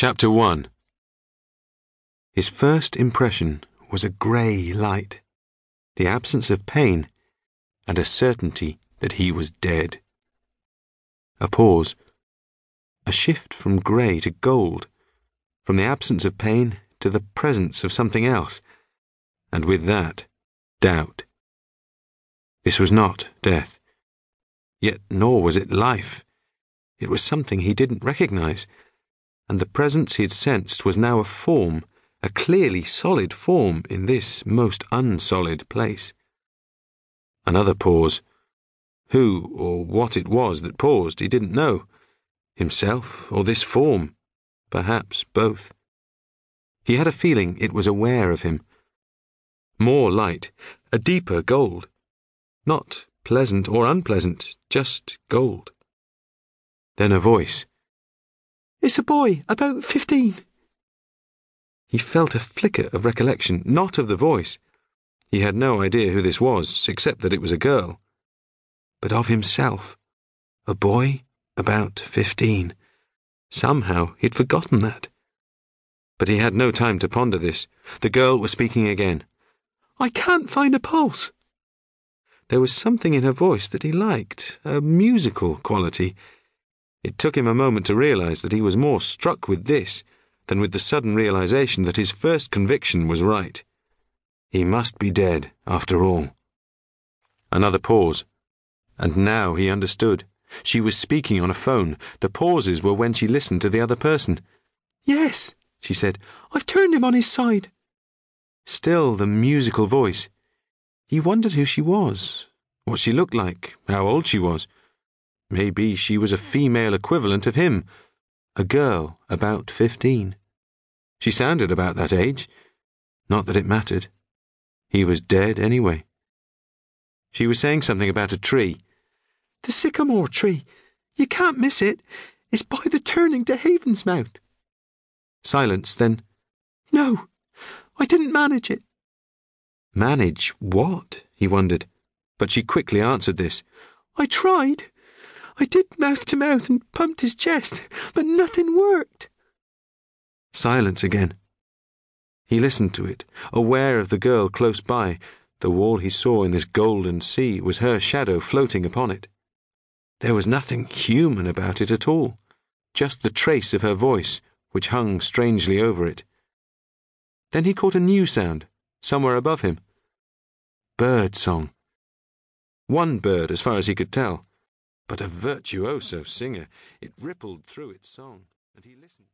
Chapter 1 His first impression was a grey light, the absence of pain, and a certainty that he was dead. A pause, a shift from grey to gold, from the absence of pain to the presence of something else, and with that, doubt. This was not death, yet nor was it life. It was something he didn't recognize and the presence he had sensed was now a form, a clearly solid form, in this most unsolid place. Another pause. Who or what it was that paused, he didn't know. Himself or this form. Perhaps both. He had a feeling it was aware of him. More light, a deeper gold. Not pleasant or unpleasant, just gold. Then a voice. It's a boy, about fifteen. He felt a flicker of recollection, not of the voice. He had no idea who this was, except that it was a girl. But of himself. A boy, about fifteen. Somehow he'd forgotten that. But he had no time to ponder this. The girl was speaking again. I can't find a pulse. There was something in her voice that he liked, a musical quality. It took him a moment to realize that he was more struck with this than with the sudden realization that his first conviction was right. He must be dead, after all. Another pause. And now he understood. She was speaking on a phone. The pauses were when she listened to the other person. Yes, she said. I've turned him on his side. Still the musical voice. He wondered who she was, what she looked like, how old she was. Maybe she was a female equivalent of him, a girl about fifteen. She sounded about that age. Not that it mattered. He was dead anyway. She was saying something about a tree. The sycamore tree. You can't miss it. It's by the turning to Havensmouth. Silence, then. No, I didn't manage it. Manage what? he wondered. But she quickly answered this. I tried. I did mouth to mouth and pumped his chest, but nothing worked. Silence again. He listened to it, aware of the girl close by. The wall he saw in this golden sea was her shadow floating upon it. There was nothing human about it at all, just the trace of her voice, which hung strangely over it. Then he caught a new sound, somewhere above him. Bird song. One bird, as far as he could tell but a virtuoso singer. It rippled through its song, and he listened.